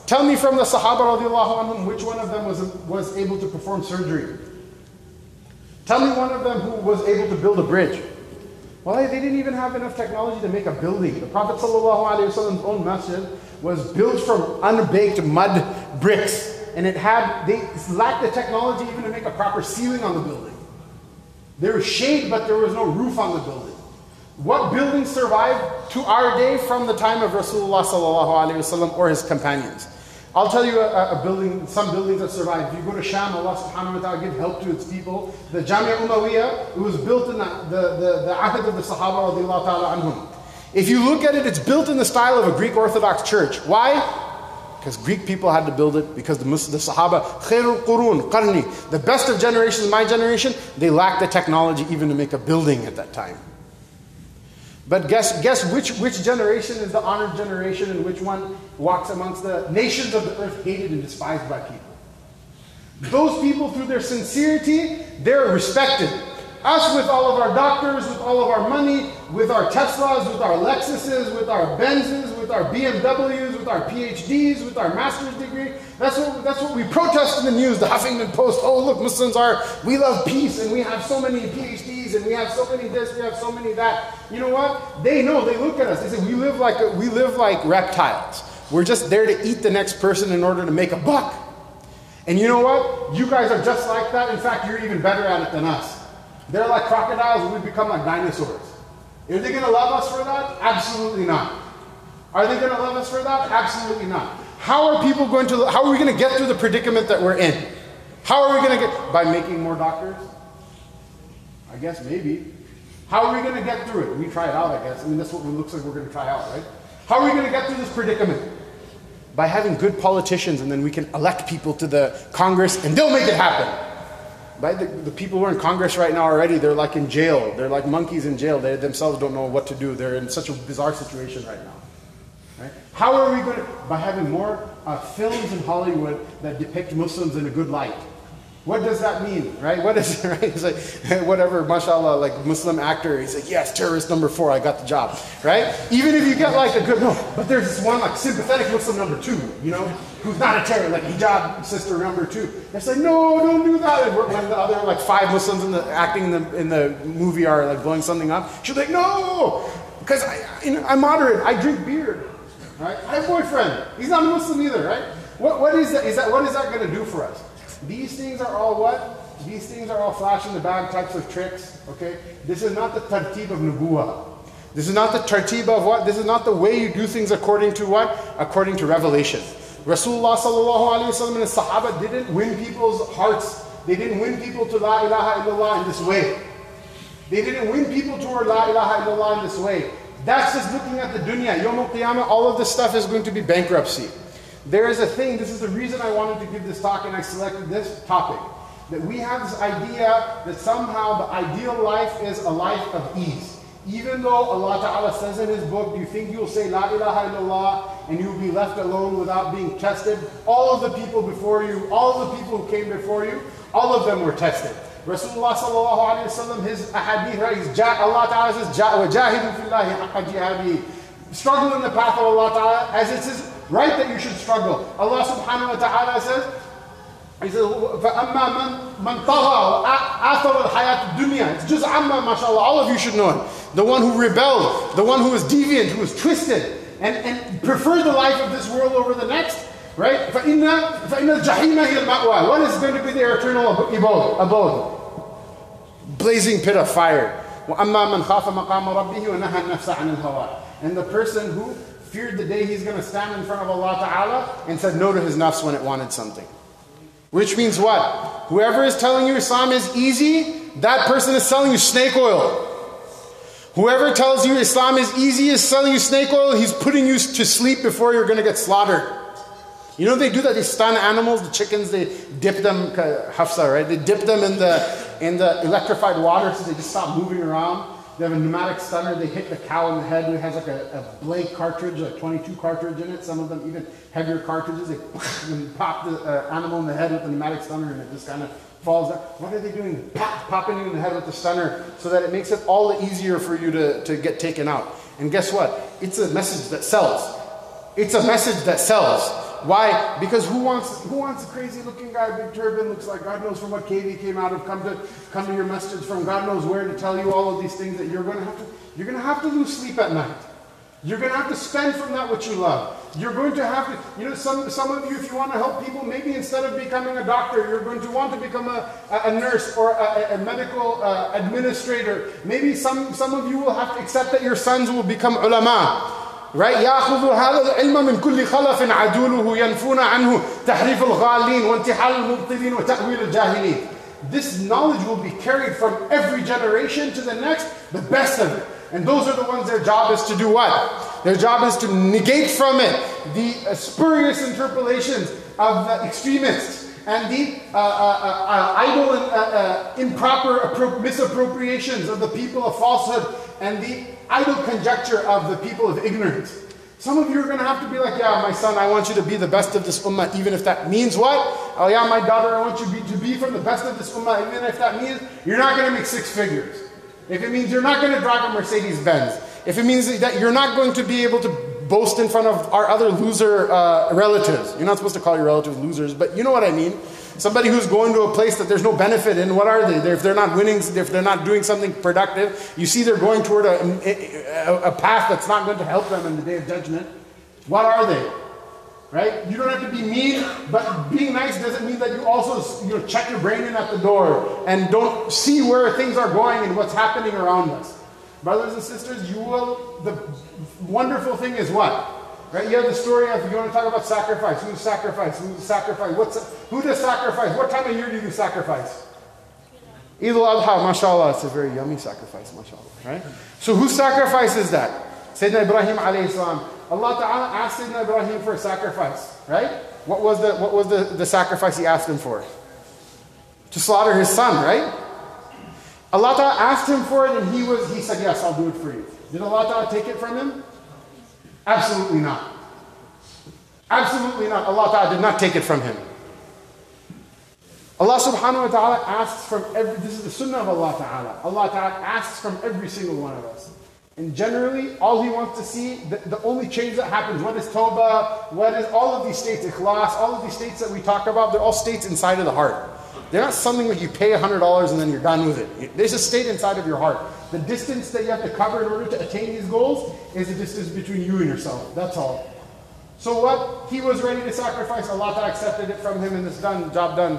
Tell me from the Sahaba radiallahu anhum, which one of them was, was able to perform surgery? Tell me one of them who was able to build a bridge. Well, they didn't even have enough technology to make a building. The Prophet ﷺ's own masjid was built from unbaked mud bricks. And it had, they lacked the technology even to make a proper ceiling on the building. There was shade, but there was no roof on the building. What buildings survived to our day from the time of Rasulullah or his companions? I'll tell you a, a, building, some buildings that survived. If you go to Sham, Allah subhanahu wa ta'ala give help to its people. The Jamia Umayyah, it was built in the, the, the, the ahad of the Sahaba radiallahu ta'ala anhum. If you look at it, it's built in the style of a Greek Orthodox church. Why? Because Greek people had to build it because the, the Sahaba, khairul qurun, qarni, the best of generations, my generation, they lacked the technology even to make a building at that time. But guess, guess which, which generation is the honored generation and which one walks amongst the nations of the earth hated and despised by people? Those people, through their sincerity, they're respected. Us, with all of our doctors, with all of our money, with our Teslas, with our Lexuses, with our Benzes, with our BMWs, with our PhDs, with our master's degree. That's what, that's what we protest in the news, the Huffington Post. Oh, look, Muslims are, we love peace and we have so many PhDs and we have so many this, we have so many that. You know what? They know, they look at us. They say, we live like, we live like reptiles. We're just there to eat the next person in order to make a buck. And you know what? You guys are just like that. In fact, you're even better at it than us. They're like crocodiles we become like dinosaurs. Are they going to love us for that? Absolutely not. Are they going to love us for that? Absolutely not. How are people going to, how are we going to get through the predicament that we're in? How are we going to get, by making more doctors? I guess maybe. How are we going to get through it? We try it out, I guess. I mean, that's what it looks like we're going to try out, right? How are we going to get through this predicament? By having good politicians, and then we can elect people to the Congress, and they'll make it happen. Right? The, the, people who are in Congress right now already, they're like in jail. They're like monkeys in jail. They themselves don't know what to do. They're in such a bizarre situation right now. Right? How are we going to? By having more uh, films in Hollywood that depict Muslims in a good light. What does that mean, right? What is it, right? It's like whatever, mashallah, like Muslim actor. He's like, yes, terrorist number four, I got the job, right? Even if you get like a good no, but there's this one like sympathetic Muslim number two, you know, who's not a terrorist, like hijab sister number two. It's like, no, don't do that. And when the other like five Muslims in the acting in the in the movie are like blowing something up, she's like, no, because I'm moderate. I drink beer, right? I have boyfriend. He's not a Muslim either, right? What what is that? Is that what is that going to do for us? These things are all what? these things are all flash in the bag types of tricks, okay? This is not the tartib of nubuwa. This is not the tartib of what? This is not the way you do things according to what? According to revelation. Rasulullah sallallahu alayhi wa and his Sahaba didn't win people's hearts. They didn't win people to La ilaha illallah in this way. They didn't win people toward La ilaha illallah in this way. That's just looking at the dunya. Yom al all of this stuff is going to be bankruptcy. There is a thing, this is the reason I wanted to give this talk and I selected this topic. That we have this idea that somehow the ideal life is a life of ease. Even though Allah Ta'ala says in His book, do you think you'll say La ilaha illallah and you'll be left alone without being tested? All of the people before you, all of the people who came before you, all of them were tested. Rasulullah sallallahu alayhi wa his ahadith, right, Allah Ta'ala says, وَجَاهِدُ فِي اللَّهِ حَقَّ جِهَادِهِ Struggle in the path of Allah Ta'ala as it is right that you should struggle. Allah subhanahu wa ta'ala says, he says, فَأَمَّا مَنْ مَنْ طَغَى وَآثَرَ الْحَيَاةِ الدُّنْيَا It's just amma, mashallah. All of you should know it. The one who rebelled, the one who was deviant, who was twisted, and, and preferred the life of this world over the next, right? فَإِنَّ, فَإِنَّ الْجَحِيمَ هِيَ الْمَأْوَى What is going to be their eternal abode? abode? Blazing pit of fire. وَأَمَّا مَنْ خَافَ مَقَامَ رَبِّهِ وَنَهَى النَّفْسَ عَنِ الْهَوَىٰ And the person who feared the day he's going to stand in front of Allah Ta'ala and said no to his nafs when it wanted something. Which means what? Whoever is telling you Islam is easy, that person is selling you snake oil. Whoever tells you Islam is easy is selling you snake oil, he's putting you to sleep before you're going to get slaughtered. You know they do that? They stun animals, the chickens, they dip them, hafsa, right? They dip them in the, in the electrified water so they just stop moving around. They have a pneumatic stunner. They hit the cow in the head. It has like a, a blank cartridge, like 22 cartridge in it. Some of them even heavier cartridges. They pop the uh, animal in the head with the pneumatic stunner and it just kind of falls down. What are they doing? Pop, popping you in the head with the stunner so that it makes it all the easier for you to, to get taken out. And guess what? It's a message that sells. It's a message that sells. Why? Because who wants who wants a crazy looking guy, big turban, looks like God knows from what cave he came out of, come to come to your message from God knows where to tell you all of these things that you're gonna have to you're gonna have to lose sleep at night. You're gonna have to spend from that what you love. You're going to have to, you know, some, some of you, if you want to help people, maybe instead of becoming a doctor, you're going to want to become a, a, nurse or a, a medical uh, administrator. Maybe some, some of you will have to accept that your sons will become ulama. Right? يأخذ هذا العلم من كل خلف عدوله ينفون عنه تحريف الغالين وانتحال المبطلين وتأويل الجاهلين. This knowledge will be carried from every generation to the next, the best of it. And those are the ones their job is to do what? Their job is to negate from it the spurious interpolations of the extremists and the uh, uh, uh, uh idle and uh, improper misappropriations of the people of falsehood and the idle conjecture of the people of ignorance. Some of you are going to have to be like, yeah, my son, I want you to be the best of this ummah, even if that means what? Oh, yeah, my daughter, I want you to be, to be from the best of this ummah, even if that means you're not going to make six figures. If it means you're not going to drive a Mercedes Benz. If it means that you're not going to be able to boast in front of our other loser uh, relatives. You're not supposed to call your relatives losers, but you know what I mean. Somebody who's going to a place that there's no benefit in, what are they? They're, if they're not winning, if they're not doing something productive, you see they're going toward a, a, a path that's not going to help them in the day of judgment. What are they? Right? You don't have to be mean, but being nice doesn't mean that you also you know, check your brain in at the door and don't see where things are going and what's happening around us. Brothers and sisters, you will, the wonderful thing is what? Right? You have the story of, you want to talk about sacrifice. Who's sacrifice? Who's sacrifice? What's, who does sacrifice? What time of year do you sacrifice? Eid al-Adha, mashallah, it's a very yummy sacrifice, mashallah, right? So who sacrifices that? Sayyidina Ibrahim alayhi salam. Allah Ta'ala asked Sayyidina Ibrahim for a sacrifice, right? What was the, what was the, the sacrifice he asked him for? To slaughter his son, right? Allah Ta'ala asked him for it and he was he said, Yes, I'll do it for you. Did Allah Ta'ala take it from him? Absolutely not. Absolutely not. Allah Ta'ala did not take it from him. Allah subhanahu wa ta'ala asks from every, this is the sunnah of Allah ta'ala. Allah ta'ala asks from every single one of us. And generally, all He wants to see, the, the only change that happens, what is tawbah, what is all of these states, ikhlas, all of these states that we talk about, they're all states inside of the heart. They're not something that you pay $100 and then you're done with it. There's a state inside of your heart. The distance that you have to cover in order to attain these goals is the distance between you and yourself. That's all. So what? He was ready to sacrifice. Allah accepted it from him and it's done. Job done.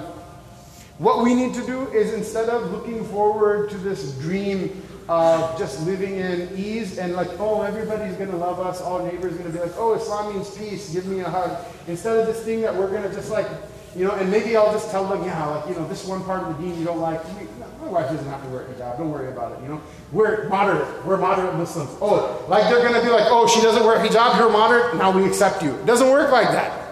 What we need to do is instead of looking forward to this dream of just living in ease and like, oh, everybody's going to love us, all neighbors going to be like, oh, Islam means peace, give me a hug. Instead of this thing that we're going to just like, you know, and maybe I'll just tell them, yeah, like, you know, this one part of the deen you don't like. My wife doesn't have to wear a hijab. Don't worry about it, you know. We're moderate. We're moderate Muslims. Oh, like they're going to be like, oh, she doesn't wear a hijab, you're moderate, now we accept you. It doesn't work like that.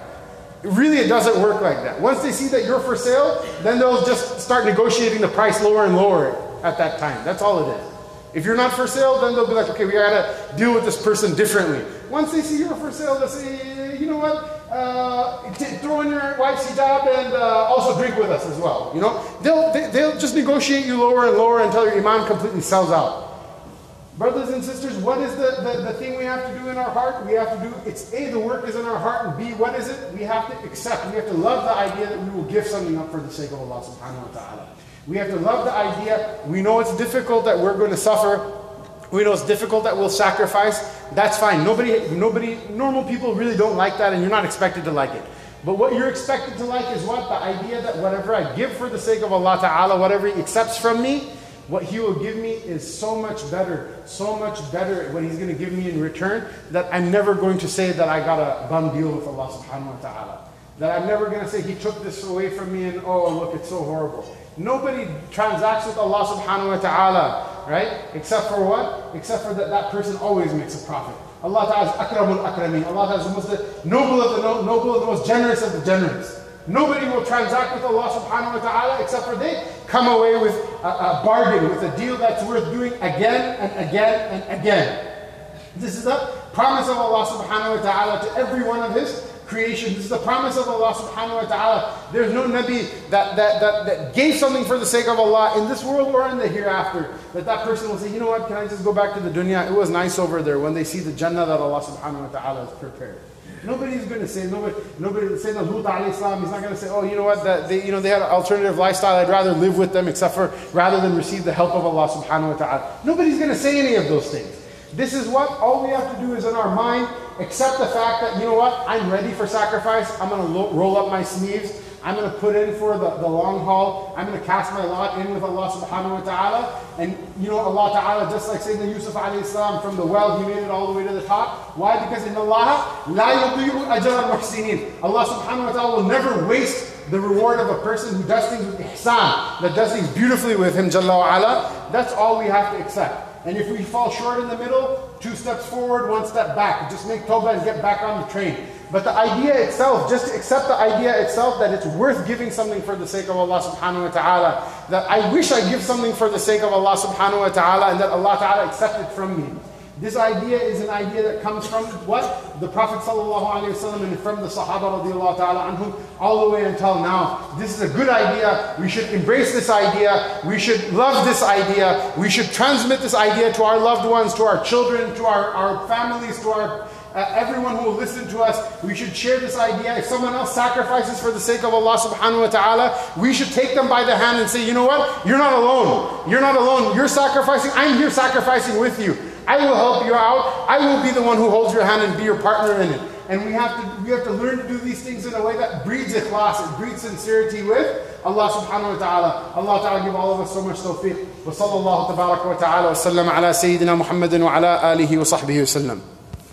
Really, it doesn't work like that. Once they see that you're for sale, then they'll just start negotiating the price lower and lower at that time. That's all it is. If you're not for sale, then they'll be like, okay, we gotta deal with this person differently. Once they see you're for sale, they'll say, you know what, uh, throw in your wife's hijab and uh, also drink with us as well. You know, they'll they, will they will just negotiate you lower and lower until your iman completely sells out. Brothers and sisters, what is the, the, the thing we have to do in our heart? We have to do, it's A, the work is in our heart, and B, what is it? We have to accept, we have to love the idea that we will give something up for the sake of Allah subhanahu wa ta'ala. We have to love the idea. We know it's difficult that we're going to suffer. We know it's difficult that we'll sacrifice. That's fine. Nobody, nobody, normal people really don't like that, and you're not expected to like it. But what you're expected to like is what? The idea that whatever I give for the sake of Allah Ta'ala, whatever He accepts from me, what He will give me is so much better, so much better what He's going to give me in return that I'm never going to say that I got a bum deal with Allah Subhanahu wa Ta'ala. That I'm never going to say He took this away from me and oh, look, it's so horrible. Nobody transacts with Allah subhanahu wa ta'ala, right? Except for what? Except for that that person always makes a profit. Allah Ta'ala is akramul akramin. Allah Ta'ala is the most noble of the noble of the most generous of the generous. Nobody will transact with Allah subhanahu wa ta'ala except for they come away with a, a bargain, with a deal that's worth doing again and again and again. This is the promise of Allah subhanahu wa ta'ala to every one of His creation. This is the promise of Allah subhanahu wa ta'ala. There's no Nabi that, that, that, that gave something for the sake of Allah in this world or in the hereafter. That that person will say, you know what, can I just go back to the dunya? It was nice over there when they see the Jannah that Allah subhanahu wa ta'ala has prepared. Nobody's going to say, nobody, nobody saying Lut alayhi he's not going to say, oh, you know what, that they, you know, they had an alternative lifestyle, I'd rather live with them except for, rather than receive the help of Allah subhanahu wa ta'ala. Nobody's going to say any of those things. This is what all we have to do is in our mind accept the fact that, you know what, I'm ready for sacrifice. I'm going to roll up my sleeves. I'm going to put in for the, the long haul. I'm going to cast my lot in with Allah subhanahu wa ta'ala. And you know, Allah ta'ala, just like Sayyidina Yusuf alayhi salam, from the well, he made it all the way to the top. Why? Because in Allah, la yudiyu ajal. Allah subhanahu wa ta'ala will never waste the reward of a person who does things with ihsan, that does things beautifully with him, Jalla wa ala. That's all we have to accept. And if we fall short in the middle, two steps forward, one step back. Just make Toba and get back on the train. But the idea itself, just accept the idea itself that it's worth giving something for the sake of Allah subhanahu wa ta'ala. That I wish I give something for the sake of Allah subhanahu wa ta'ala and that Allah ta'ala accept it from me. This idea is an idea that comes from what? The Prophet ﷺ and from the Sahaba ta'ala anhum all the way until now. This is a good idea. We should embrace this idea. We should love this idea. We should transmit this idea to our loved ones, to our children, to our, our families, to our uh, everyone who will listen to us, we should share this idea. If someone else sacrifices for the sake of Allah subhanahu wa ta'ala, we should take them by the hand and say, you know what? You're not alone. You're not alone. You're sacrificing. I'm here sacrificing with you. I will help you out. I will be the one who holds your hand and be your partner in it. And we have to we have to learn to do these things in a way that breeds ikhlas, it breeds sincerity with Allah subhanahu wa ta'ala. Allah ta'ala give all of us so much tawfiq. Wa sallallahu tabaraka wa ta'ala wa sallam ala Sayyidina Muhammadin wa ala alihi wa sahbihi wa sallam.